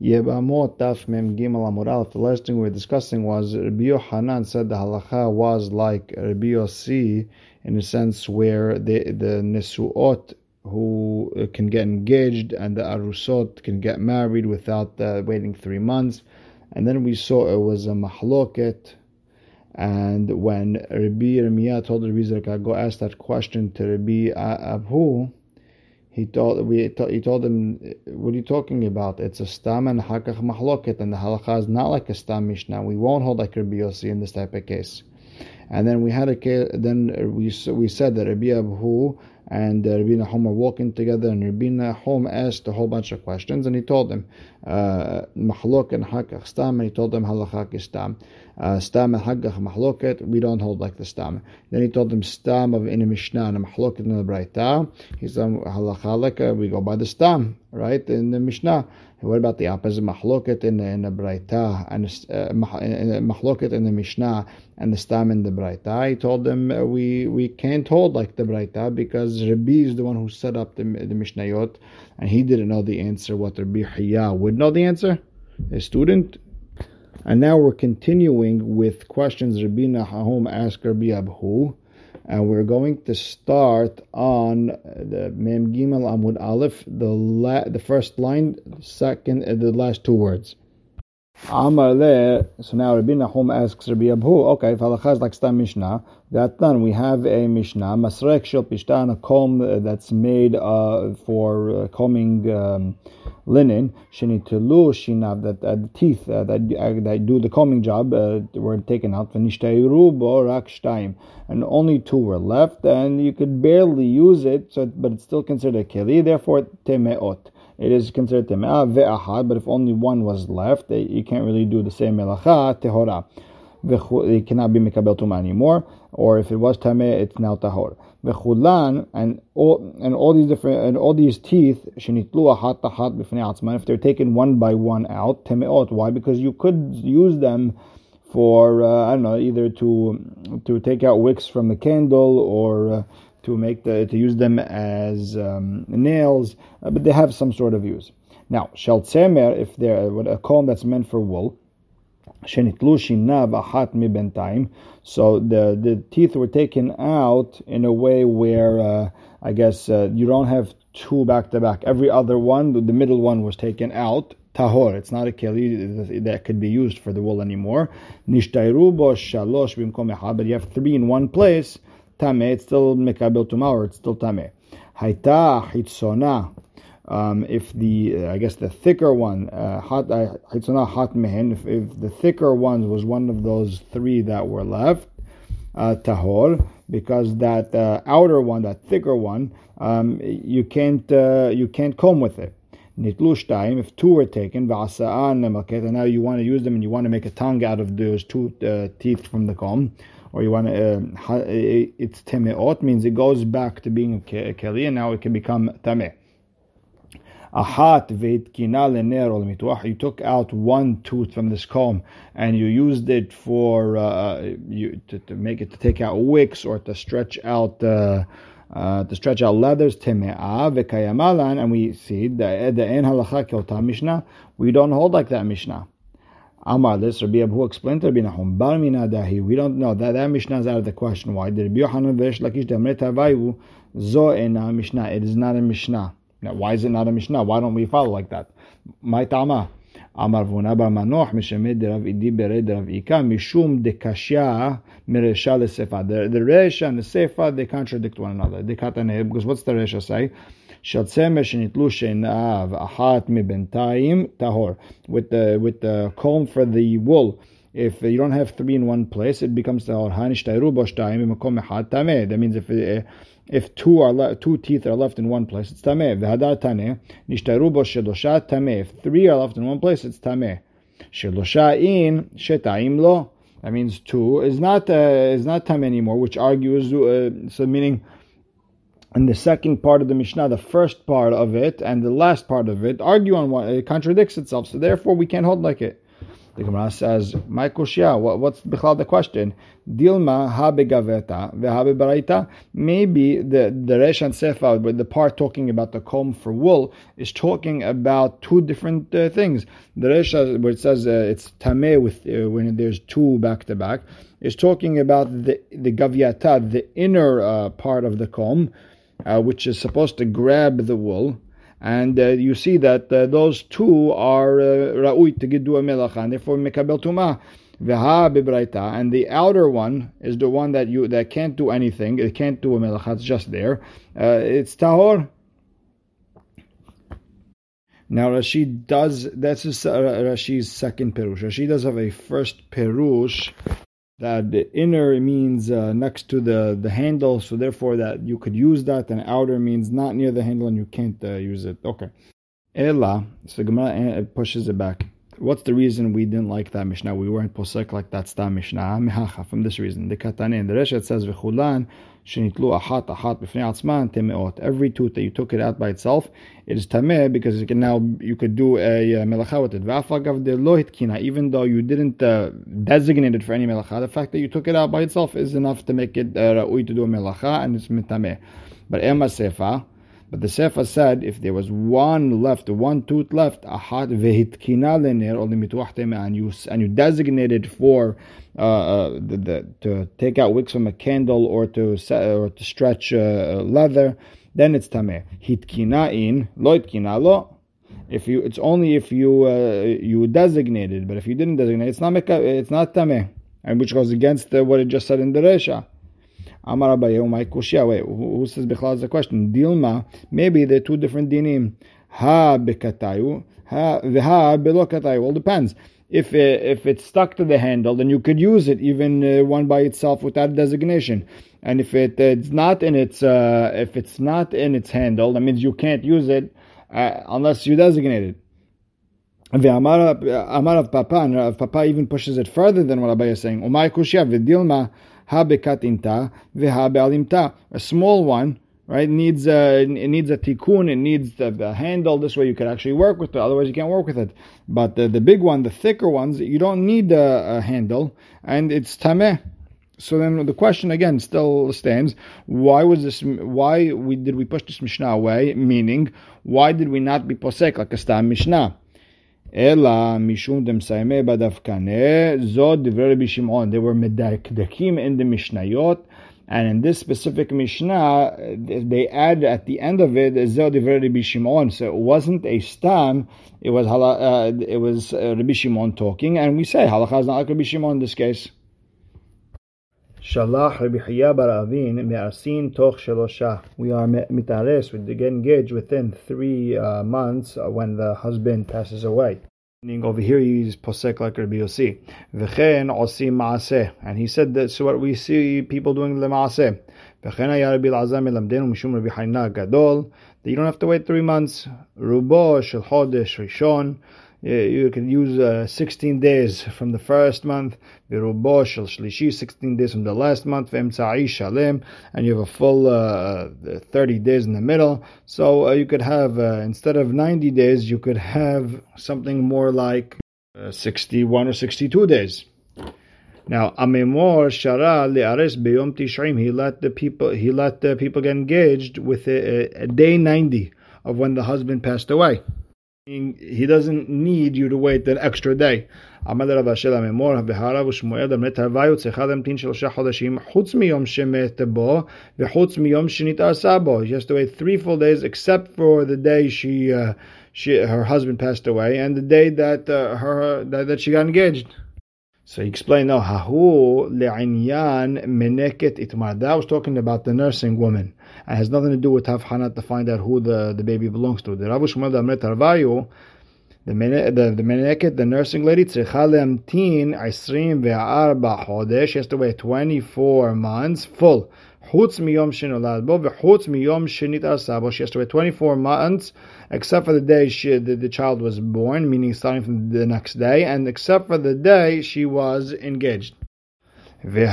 Yebamot Daf Mem Gimel. The last thing we were discussing was Rabbi Yohanan said the halacha was like Rabbi Yossi in a sense where the the nesuot who can get engaged and the arusot can get married without uh, waiting three months. And then we saw it was a mahloket. And when Rabbi Yirmiyah told Rabbi Zerka, go ask that question to Rabbi Abu, he told we he told him, "What are you talking about? It's a stam and hakach mahloket, and the halacha is not like a stam mishnah. We won't hold like Rabbi Yossi in this type of case." And then we had a case, then we we said that Rabbi Abu and uh, Rabbi Nahum are walking together, and Rabbi Nahum asked a whole bunch of questions, and he told them mahlok and hakach stam, he told them halachak stam. Uh, stam and hakach mahloket, we don't hold like the stam. Then he told them stam of in a mishnah and mahloket in the braita. He said halacha we go by the stam, right in the mishnah. What about the opposite mahloket in the, in the braita and uh, mahloket in the mishnah and the stam in the braita? He told them uh, we we can't hold like the braita because Rabbi is the one who set up the, the mishnayot, and he didn't know the answer. What Rabbi Hiya would know the answer, a student. And now we're continuing with questions Rabbi Nahum asked Rabbi Abu and we're going to start on the Mem Gimel Amud Aleph, the la- the first line, second, uh, the last two words. So now Rabbi Nahum asks Rabbi Abu, okay, if halacha is like stam mishnah, that done. We have a mishnah, masrek shel pishtan, a comb that's made uh, for uh, combing um, linen. Shenitelu shinav that uh, the teeth uh, that uh, that do the combing job uh, were taken out. V'nishteiru bo rak shtaim, and only two were left, and you could barely use it. So, but it's still considered a keli. Therefore, temeot it is considered teme'ah ve'ahad, but if only one was left, eh, you can't really do the same melacha, tehora. It cannot be mikabel tuma anymore, or if it was tameh, it's now tahor. Vechulan and all and all these different and all these teeth shenitlu ahat tahat b'fnei. If they're taken one by one out, temeot. Why? Because you could use them for uh, I don't know either to to take out wicks from the candle or uh, to make the to use them as um, nails, uh, but they have some sort of use. Now, shel tzemer, if they're a comb that's meant for wool. So the the teeth were taken out in a way where uh, I guess uh, you don't have two back to back. Every other one, the middle one was taken out. Tahor, it's not a keli that could be used for the wool anymore. Nishtayru bo shalosh bimkom but you have three in one place tameh, it's still mekabel tumah, or it's still tameh. Haita hitzona. Um, if the uh, I guess the thicker one, uh, hot uh, hitzona hot mehen, if, if the thicker one was one of those three that were left, uh, tahor, because that uh, outer one, that thicker one, um, you can't uh, you can't comb with it. Nitlush time if two were taken, and now you want to use them and you want to make a tongue out of those two uh, teeth from the comb or you want to, uh, it's temeot, means it goes back to being a keli, and now it can become tameh. Ahat mituach. You took out one tooth from this comb and you used it for uh, you to, to, make it to take out wicks or to stretch out uh, uh, to stretch out leathers teme'ah v'kayamalan. And we see the the en halacha mishnah. We don't hold like that mishnah. Amar this Rabbi Abu explained to Rabbi Nahum Bar Dahi. We don't know that that Mishnah is out of the question. Why? Did Rabbi Yochanan Vesh Lakish Demret Havayu Zo Mishnah? It is not a Mishnah. Now, why is it not a Mishnah? Why don't we follow like that? My Tama. Vuna Bar Manoch Mishemed Rav Idi Bered Rav Ika Mishum Dekashya Miresha Lesefa. The Resha and the Sefa they contradict one another. Because what's the Resha say? With the with the comb for the wool, if you don't have three in one place, it becomes tahor. That means if if two are le- two teeth are left in one place, it's tameh. V'hadar taneh nishtayru bo shelosha tameh. If three are left in one place, it's tameh. Shelosha in shetaim lo. That means two is not uh, is not tameh anymore, which argues uh, so meaning and the second part of the Mishnah, the first part of it and the last part of it argue on what it contradicts itself. So therefore, we can't hold like it. The Gemara says, "My kushya, what, what's the question? Dilma ha begaveta veha baraita. Maybe the the Resh and Sefa, the part talking about the comb for wool, is talking about two different uh, things. The Resh, where it says uh, it's tameh with uh, when there's two back to back, is talking about the the gaviata, the inner uh, part of the comb, uh, which is supposed to grab the wool." And uh, you see that uh, those two are uh, ra'ui to gidu and therefore mekabel tumah. And the outer one is the one that you that can't do anything. It can't do a melacha. It's just there. Uh, it's tahor. Now Rashi does. That's uh, Rashi's second perush. Rashi does have a first perush that the inner means uh, next to the, the handle, so therefore that you could use that, and outer means not near the handle and you can't uh, use it. Okay. Ella, so Gemara uh, pushes it back. What's the reason we didn't like that Mishnah? We weren't posek like that stam Mishnah. From this reason, the Katanin, the Reshet says v'chulan shenitlu ahat ahat b'fnei atzman temeot. Every tooth that you took it out by itself, it is tameh because you can now you could do a melacha with it. V'afagav de lo hitkina. Even though you didn't uh, designate it for any melacha, the fact that you took it out by itself is enough to make it uh, to do a melacha and it's mitameh. But ema sefa. But the Sefer said if there was one left, one tooth left, ahat and you and you designated for uh, uh, the, the, to take out wicks from a candle or to or to stretch uh, leather, then it's tameh. Hitkina in lo hitkina lo. If you, it's only if you uh, you designated, but if you didn't designate, it's not it's not tameh, and which goes against what it just said in the Resha. Amar Abaye, my kushia. Wait, who says Bichlal is the question? Dilma, maybe they're two different dinim. Ha bekatayu, ha v'ha belokatayu. Well, depends. If uh, if it's stuck to the handle, then you could use it even uh, one by itself without designation. And if it, uh, it's not in its uh, if it's not in its handle, that means you can't use it uh, unless you designate it. The Amar Rav Papa, and Papa even pushes it further than what Abaye is saying. Umay kushia v'dilma ha bekatinta veha be'alimta. A small one, right, needs a it needs a tikkun, it needs the, the, handle. This way you can actually work with it. Otherwise you can't work with it. But the, the big one, the thicker ones, you don't need a, a handle, and it's tameh. So then the question again still stands: Why was this? Why we did we push this mishnah away? Meaning, why did we not be posek like a stam mishnah? Ela mishum demsaime badavkane zod divrei Rabbi Shimon. They were medakdakim in the Mishnayot, and in this specific Mishnah, they add at the end of it zod divrei Rabbi Shimon. So it wasn't a stam; it was uh, it was uh, Rabbi Shimon talking, and we say halacha is not like Rabbi Shimon in this case. Shalach bar Avin me'asin toch shelosha. We are mitares, we get engaged within three uh, months when the husband passes away. Over here he's posek like Rabbi Yossi. V'chen osim. And he said that's what we see people doing the maaseh. V'chen Rabbi Elazar melamdenu mishum Rabbi gadol. That you don't have to wait three months. Rubo shel chodesh rishon you can use uh, 16 days from the first month, shlishi, 16 days from the last month, shalem, and you have a full uh, 30 days in the middle. So uh, you could have, uh, instead of 90 days, you could have something more like uh, 61 or 62 days. Now, Amemor Shara Le'ares Beyom Tishrim, he let the people he let the people get engaged with a, a day 90 of when the husband passed away he doesn't need you to wait an extra day. עמד רב אשר הממור, והרב ושמואל דמת הוויו צריכה להמתין שלושה חודשים חוץ מיום שמת בו וחוץ מיום שנתעשה בו. He has to wait three full days except for the day she, uh, she her husband passed away and the day that uh, her that, that she got engaged. So he explained, no, hahu le'inyan meneket itmar. That was talking about the nursing woman. It has nothing to do with Havhanat to find out who the, the baby belongs to. The Rav Shmuel Damret Arvayu, the meneket, the nursing lady, tzricha le'amtin isrim ve'arba chodesh. She has to wait 24 months full. Chutz miyom shenolad bo v'chutz miyom shenit She has to wait 24 months, except for the day she, the, the, child was born, meaning starting from the next day, and except for the day she was engaged. There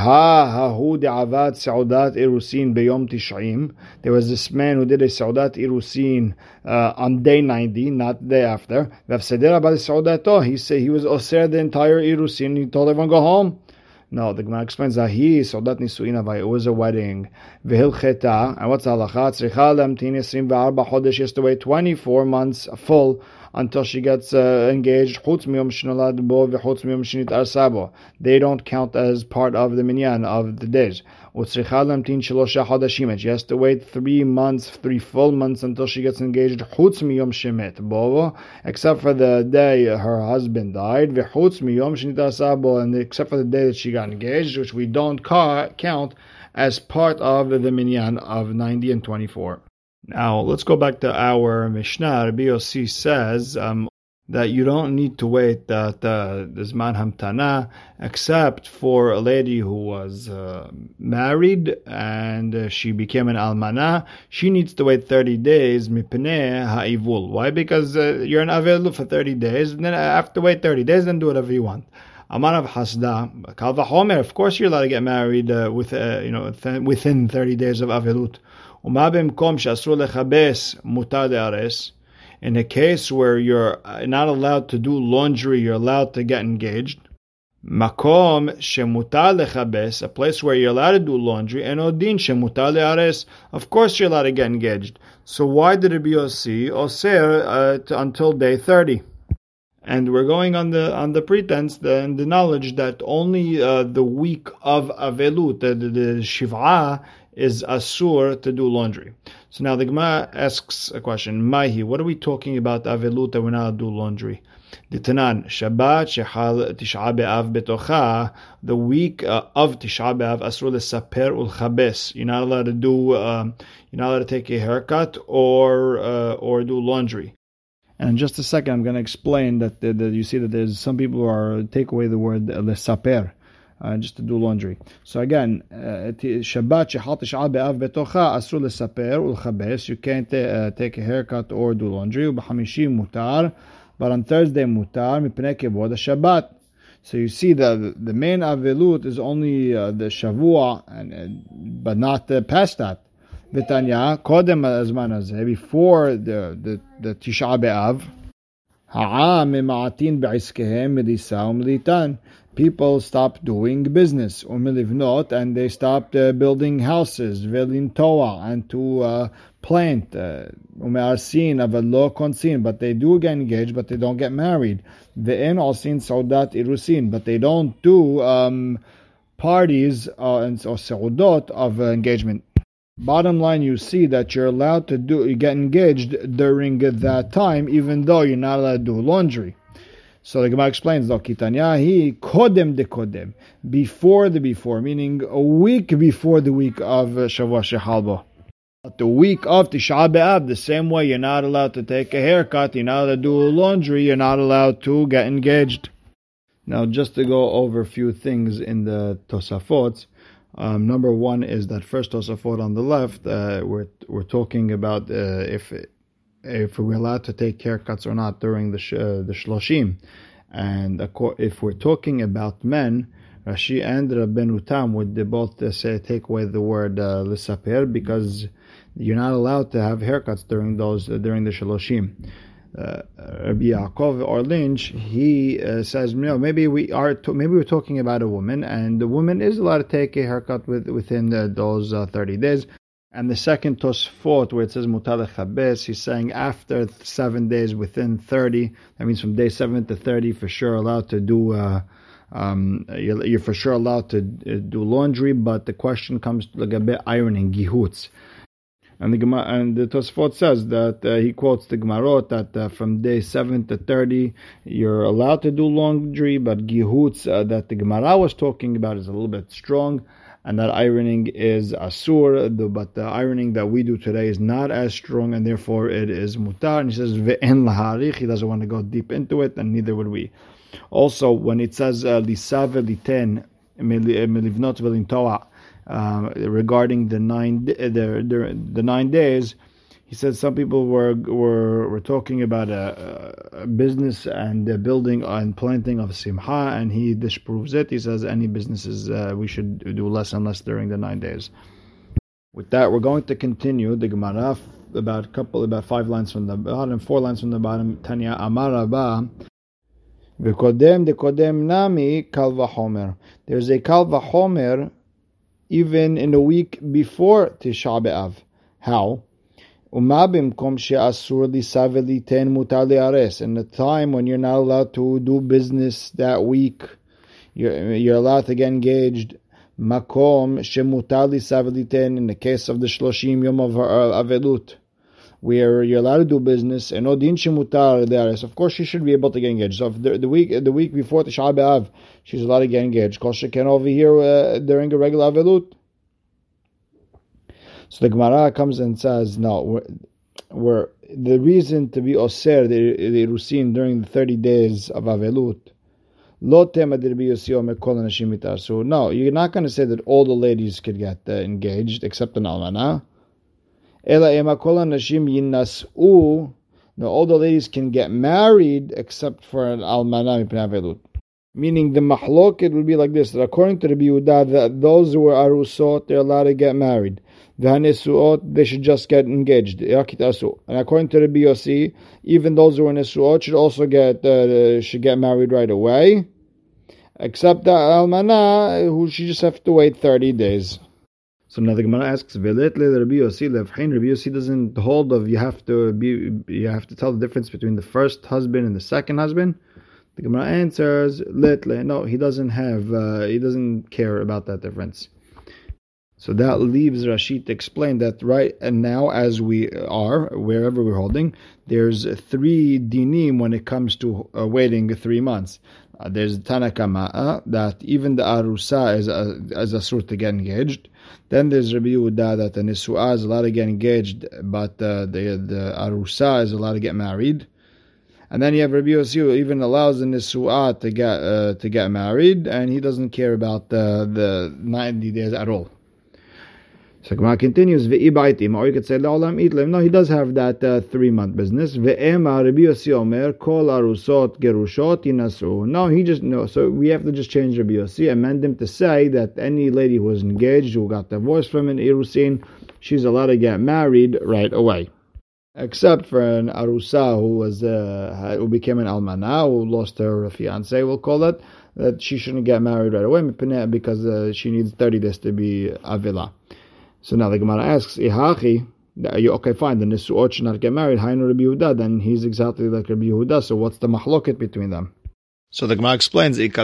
was this man who did a Saudat Irusin uh, on day 90, not the day after. He said he was osir the entire Irusin. He told everyone, go home. No, the Gemara explains that he Saudat Nisuin Avai. It was a wedding. V'hilcheta. And what's halacha? Tzricha lemtin 24 chodesh. She has to wait 24 months full until she gets uh, engaged. Chutz miyom bo v'chutz miyom arsabo. They don't count as part of the minyan of the days. She has to wait three months, three full months until she gets engaged. Except for the day her husband died. And except for the day that she got engaged, which we don't count as part of the minyan of 90 and 24. Now, let's go back to our Mishnah. Rabbi Yossi says um, that you don't need to wait that uh, manham Hamtana, except for a lady who was uh, married and uh, she became an Almana. She needs to wait 30 days, Ha'ivul. Why? Because uh, you're an available for 30 days, and then after wait 30 days, then do whatever you want. Amar Rav Hasda, Kalva Homer, of course you're allowed to get married uh, with, uh, you know, th- uh, within 30 days of Avilut. ומה במקום שאסור לכבס מותר לארס? in a case where you're not allowed to do laundry, you're allowed to get engaged. Makom shemutal lechabes, a place where you're allowed to do laundry, and odin shemutal leares, of course you're allowed to get engaged. So why did Rabbi Yossi oser uh, until day 30? And we're going on the on the pretense the, and the knowledge that only uh, the week of Avelut, the, the, the Shiva, is asur to do laundry. So now the Gemara asks a question, Mahi, what are we talking about Avelut that we're not do laundry? The Tanan, Shabbat Shechal Tisha B'Av Betocha, the week uh, of Tisha B'Av, Asur Saper Ul Chabes. You're not allowed to do, um, you're not allowed to take a haircut or uh, or do laundry. And in just a second, I'm going to explain that, that, that you see that there's some people who are take away the word lesaper Uh, just to do laundry. So again, Shabbat shechal tish'a be'av betocha asur lesaper ulchabes. You can't uh, take a haircut or do laundry. Ub'hamishim mutar, but on Thursday mutar mipnei kevod Shabbat. So you see the the main avelut is only uh, the shavua, and uh, but not uh, past that. Vitanya, kodem הזמן הזה, before the, the, the תשעה באב, העם ממעטין בעסקיהם מליסה ומליטן. People stopped doing business, umilivnot, and they stopped uh, building houses, velintoa, and to uh, plant, umearsin, uh, avalo konsin, but they do get engaged, but they don't get married. Ve'en alsin saudat irusin, but they don't do um, parties uh, and, or saudot of uh, engagement. Bottom line, you see that you're allowed to do, you get engaged during that time, even though you're not allowed to do laundry. So the Gemara explains, Kitanyahi kodem de kodem, before the before, meaning a week before the week of Shavua Shehalba. The week of Tisha B'Av, the same way you're not allowed to take a haircut, you're not allowed to do laundry, you're not allowed to get engaged. Now, just to go over a few things in the Tosafot, um, number one is that first Tosafot on the left, uh, we're we're talking about uh, if if we're allowed to take haircuts or not during the sh- uh, the shloshim, and if we're talking about men, Rashi and Rabbeinu Tam would both uh, say take away the word uh, lisaper because you're not allowed to have haircuts during those uh, during the shloshim. Uh, Rabbi Yaakov or Lynch, he uh, says, no, maybe we are to, maybe we're talking about a woman, and the woman is allowed to take a haircut with, within the, those uh, 30 days. And the second Tosfot, where it says Mutar Chabes, he's saying after seven days, within 30, that means from day seven to 30, for sure allowed to do, uh, um, you're, you're, for sure allowed to uh, do laundry, but the question comes to Gabi ironing, gihutz. And the and the Tosfot says that uh, he quotes the Gemarot that uh, from day seven to thirty you're allowed to do laundry, but gihutz uh, that the Gemara was talking about is a little bit strong, and that ironing is asur. But the ironing that we do today is not as strong, and therefore it is mutar. And he says ve'en laharich. He doesn't want to go deep into it, and neither would we. Also, when it says lisave liten milivnot velintoa. Uh, regarding the nine the, the, the nine days, He said some people were were, were talking about a, a business and building and planting of simha, and he disproves it. He says any businesses uh, we should do less and less during the nine days. With that, we're going to continue the Gemara about a couple, about five lines from the bottom, four lines from the bottom. Tanya Amaraba. V'kodem dekodem nami kal v'chomer. There's a kal v'chomer even in the week before Tisha B'Av. How? Umabim bimkom she'asur lisa ten mutali le'ares. In the time when you're not allowed to do business that week, you're, you're allowed to get engaged. Makom she'mutali lisa ten. In the case of the shloshim yom of avelut where you're allowed to do business and odin shemutar de'ares. Of course, she should be able to get engaged. So the, the, week the week before Tisha B'av, she's allowed to get engaged. Kol can over here uh, during a regular avelut. So the Gemara comes and says, no, we're, the reason to be oser the, the rusin during the thirty days of avelut. No, you're not going to say that all the ladies could get uh, engaged except an almana. No, all the ladies can get married except for an almana velut. Meaning the mahloket would be like this: that according to the Yehuda, that those who are arusot they're allowed to get married. V'hanesuot, they should just get engaged. And according to the BOC, even those who are nesuot should also get uh, should get married right away, except the almana, who should just have to wait thirty days. So now the Gemara asks, "Velet le Rabbi Yossi levchain." Rabbi Yossi doesn't hold of you have to be you have to tell the difference between the first husband and the second husband. The Gemara answers, "Let le." No, he doesn't have. Uh, he doesn't care about that difference. So that leaves Rashi to explain that right and now, as we are, wherever we're holding, there's three dinim when it comes to uh, waiting three months. Uh, there's Tanakama that even the Arusa is a, is a sort to get engaged. Then there's Rabbi Yehuda that the Nisua is allowed to get engaged, but uh, the the Arusa is allowed to get married. And then you have Rabbi Yossi who even allows the Nisua to get uh, to get married, and he doesn't care about the the ninety days at all. So Gemara continues, or you could say, La'olam itlim. No, he does have that uh, business. Rabbi Yossi Omer, Kol Arusot Gerushot. No, he just, no, so we have to just change Rabbi Yossi, amend him to say that any lady who was engaged, who got divorced from an Irusin, she's allowed to get married right away. Except for an Arusa who was, uh, who became an Almana, who lost her fiance, we'll call it, that she shouldn't get married right away because uh, she needs 30 days to be Avila. So now the Gemara asks, Ihachi, are you okay? Fine. The Nisuot should not get married. Hainu Rabbi Yehuda. Then he's exactly like Rabbi Yehuda. So what's the mahloket between them? So the Gemara explains, If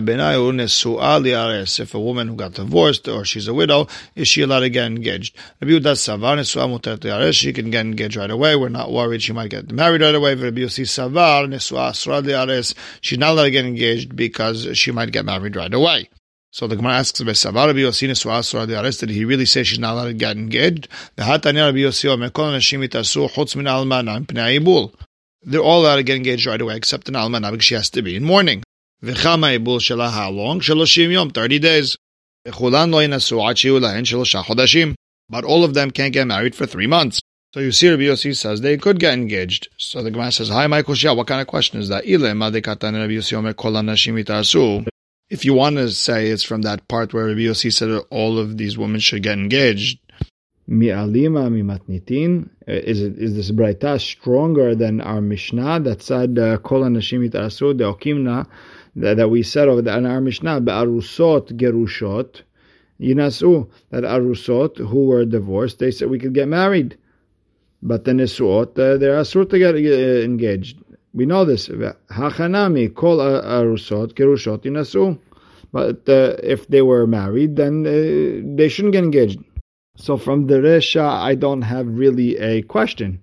a woman who got divorced or she's a widow, is she allowed to get engaged? Rabbi savar She can get engaged right away. We're not worried she might get married right away. Rabbi Yossi savar She's not allowed to get engaged because she might get married right away. So the Gemara asks about Savar Rabbi Yossi Nesuah the arrested. He really say she's not allowed to get engaged? The Hatanya Rabbi Yossi Omer Kol Nashim Itasu Chutz Min Almana Pnei Ibul. They're all allowed to get engaged right away except an almana because she has to be in mourning. V'chama Ibul Shela how long? Shaloshim Yom, 30 days. V'chulan Lo Yinasu Ad Shiu Lahen Chodashim. But all of them can't get married for three months. So you see, Rabbi Yossi says they could get engaged. So the Gemara says, "Hi, Michael Shia, what kind of question is that?" Ile Madekatan Rabbi Yossi Omer Kol Nashim Itasu if you want to say it's from that part where Rabbi Yossi said all of these women should get engaged. Mi'alima mimatnitin. Is it is this braita stronger than our Mishnah that said kol anashim itarasu deokimna that we said over in our Mishnah be'arusot gerushot yinasu that arusot who were divorced they said we could get married, but the nesuot uh, they're asur to get uh, engaged. We know this. Hachanami kol arusot kerushot inasu. But uh, if they were married, then uh, they shouldn't get engaged. So from the Resha, I don't have really a question.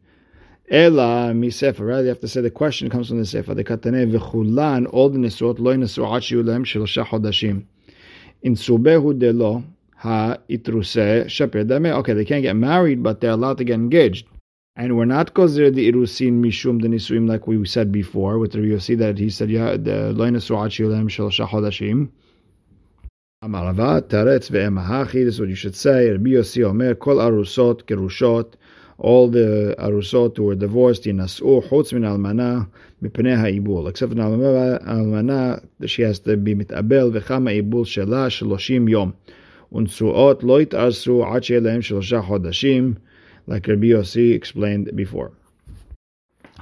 Ela mi sefer, right? You have to say the question comes from the sefer. The katane v'chulan all the nesuot lo yinasu ad lehem shelosha chodashim. In subehu delo ha itruse shaper Okay, they can't get married, but they're allowed to get engaged. And we're not considered the irusin mishum the nisuim like we said before with the Yossi that he said yeah the loinasu achilem shel shahodashim. Amarava taretz ve'emahachi. This is what you should say. Rabbi Yossi omer kol arusot kerushot all the arusot who were divorced, yinas'u chutz min almana mipnei ha'ibul. Except for almana, she has to be mitabel v'chama ibul shela shloshim yom. Unsuot lo yit'arsu ad she'elem shlosha chodashim, like Rabbi Yossi explained before.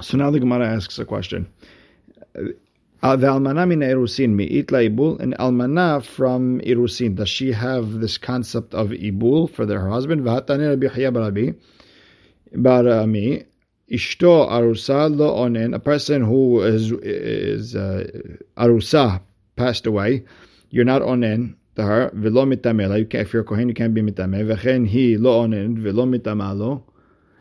So now the Gemara asks a question. Uh, the almana min irusin mi'it ibul and almana from irusin. Does she have this concept of ibul for their husband? V'hatani Rabbi Chaya Barabi Barami Ishto arusa lo onen. A person who is is uh, arusa passed away. You're not onen to her. V'lo mitamela. You if you're a kohen, you can't be mitame. V'chen he lo onen v'lo mitamalo.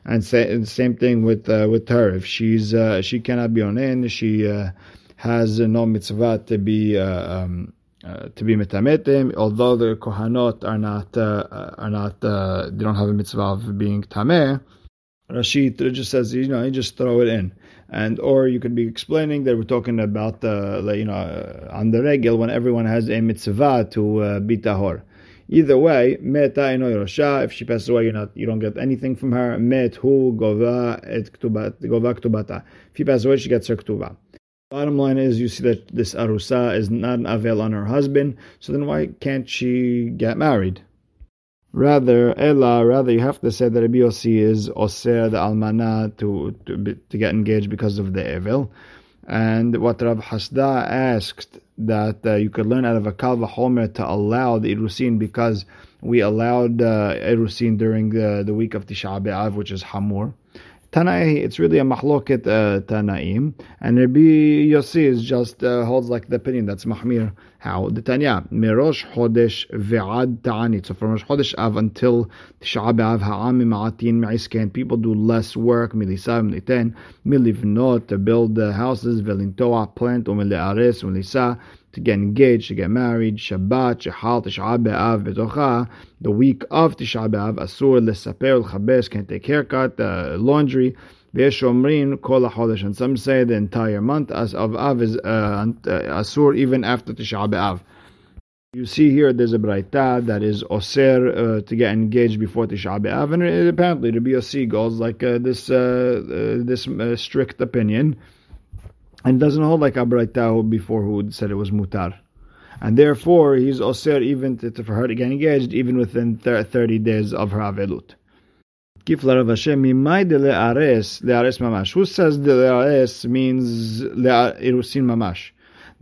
And the same thing with uh, with her. If she's uh, she cannot be onen, she uh, has no mitzvah to be uh, um, uh, to be mitametim, although the kohanot are not uh, are not they don't have a mitzvah of being tameh. Rashi just says you know you just throw it in, and or you could be explaining that we're talking about the you know uh, on the regel when everyone has a mitzvah to uh, be tahor. Either way, meta ino If she passes away, you're not, you don't get anything from her. Met hu gova et gova ktubata. If she passes away, she gets her ktuba. Bottom line is, you see that this arusa is not an avel on her husband, so then why can't she get married? Rather, ella, rather you have to say that Rabbi Yossi is oser the almana to, to to get engaged because of the evil. And what Rav Hasda asked that uh, you could learn out of a Kalva Homer to allow the Irusin because we allowed uh, Irusin during the, the week of Tisha B'Av, which is Hamur. Tanai, it's really a mahloket uh, Tanaim, and Rabbi Yossi is just uh, holds like the opinion that's mahmir. How the Tanya mirosh chodesh ve'ad ta'anit. So from Rosh Chodesh Av until Tisha B'Av ha'amim ma'atin ma'isken. People do less work milisav militen milivnot to build uh, houses velintoa plant or miliares milisa to get engaged, to get married, Shabbat, Shehal, Tisha B'Av, Betocha, the week of Tisha B'Av, Asur, Lesaper, L'chabes, can't take haircut, uh, laundry, and some say the entire month as of Av is uh, uh Asur even after Tisha B'Av. You see here, there's a braita that is oser uh, to get engaged before Tisha B'Av, and it, apparently the BOC goes like uh, this uh, uh this uh, strict opinion and doesn't hold like Abraitahu before who said it was mutar. And therefore, he's osir even to, for her to get engaged, even within 30 days of her avelut. mamash. Who says le'ares means irusin mamash?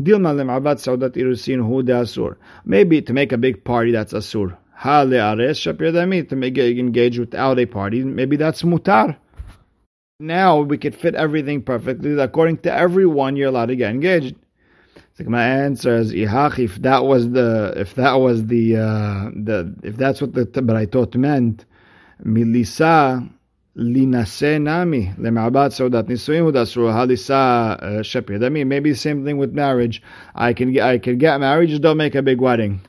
Dilma lem'abat saudat irusin hu de asur. Maybe to make a big party, that's asur. Ha le'ares shapir dami, to make engage without a party, maybe that's mutar. Now we could fit everything perfectly. According to everyone, you're allowed to get engaged. Like my answer is ihach. If that was the, if that was the, uh, the, if that's what the Baraitot meant, milisa linase nami lema'abat saudat nisuim udasru halisa uh, maybe same thing with marriage. I can get, I can get married, just don't make a big wedding.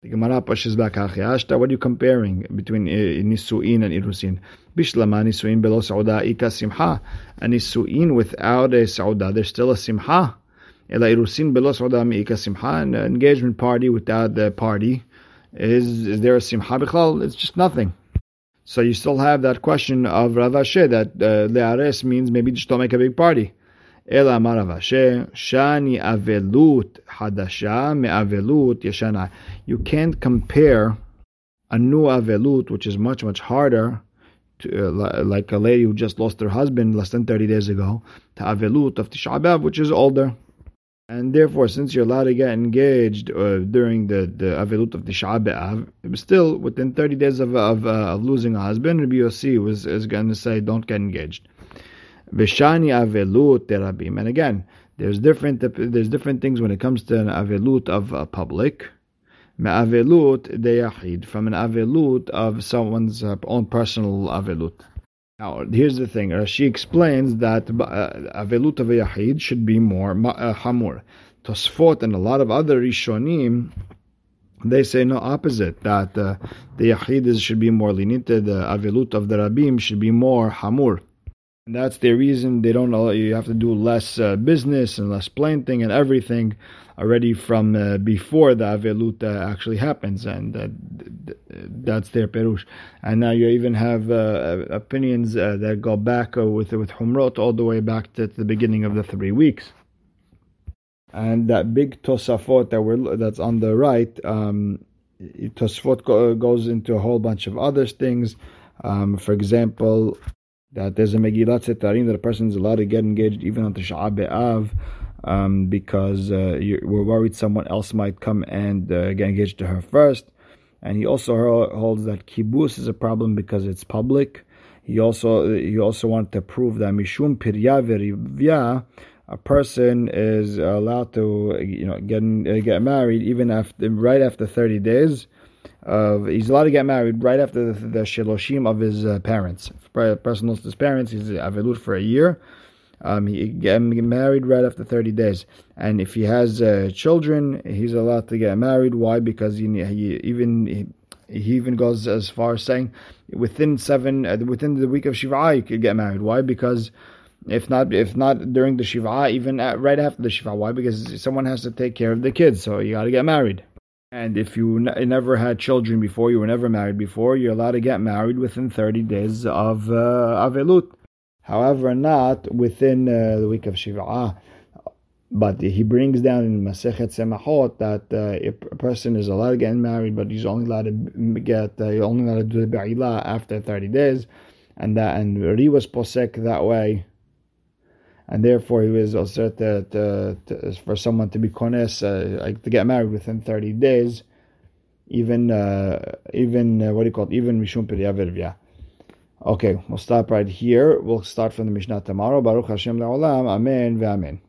What are you comparing between uh, nisuin and irusin? Bishlama nisuin belo sauda ika simha. A nisuin without a sauda, there's still a simha. Ela irusin ika simha. An engagement party without the party is is there a simha? It's just nothing. So you still have that question of Rav Ashi that uh, leares uh, means maybe just don't make a big party. אלא אמר Shani אשר, שאני אבלות Yeshana. You can't compare a new avelut, which is much, much harder, to, uh, like a lady who just lost her husband less than 30 days ago, to avelut of Tisha B'Av, which is older. And therefore, since you're allowed to get engaged uh, during the, the avelut of Tisha B'Av, still within 30 days of, of, uh, of losing a husband, Rabbi Yossi was is going to say, don't get engaged. Vishani avelut derabim. And again, there's different there's different things when it comes to an avelut of a public. Me'avelut deyachid from an avelut of someone's uh, own personal avelut. Now, here's the thing. She explains that uh, avelut of a yachid should be more uh, hamur. Tosfot and a lot of other rishonim they say no opposite that uh, the yachid should be more lenient. The avelut of the rabim should be more hamur. And that's the reason they don't know you have to do less uh, business and less planting and everything already from uh, before the Avelut actually happens, and uh, that's their perush. And now you even have uh, opinions uh, that go back with with Humrot all the way back to, to, the beginning of the three weeks. And that big Tosafot that we're that's on the right, um, Tosafot go, goes into a whole bunch of other things. Um, for example, that there's a Megillat Setarim that a person is allowed to get engaged even on Tisha B'Av um, because uh, we're worried someone else might come and uh, get engaged to her first. And he also holds that kibbutz is a problem because it's public. He also he also wanted to prove that mishum pirya a person is allowed to you know get get married even after right after thirty days of he's allowed to get married right after the, the shiloshim of his uh, parents. If a person lost his parents, he's avelut for a year. Um, he get married right after 30 days. And if he has uh, children, he's allowed to get married. Why? Because he, he even he, he, even goes as far as saying within seven uh, within the week of Shiva you could get married. Why? Because if not if not during the Shiva, even at, right after the Shiva. Why? Because someone has to take care of the kids, so you got to get married. And if you n- never had children before, you were never married before, you're allowed to get married within 30 days of uh, Avelut. However, not within uh, the week of Shiva'ah. But he brings down in Masechet Semachot that uh, a person is allowed to get married, but he's only allowed to get, uh, only allowed to do the Ba'ila after 30 days. And that, and Ri was posek that way and therefore he was also to, for someone to be kones, uh, like to get married within 30 days, even uh, even uh, what do you call it, even mishum yeah. Okay, we'll stop right here. We'll start from the Mishnah tomorrow. Baruch Hashem la'olam. Amen ve'amen.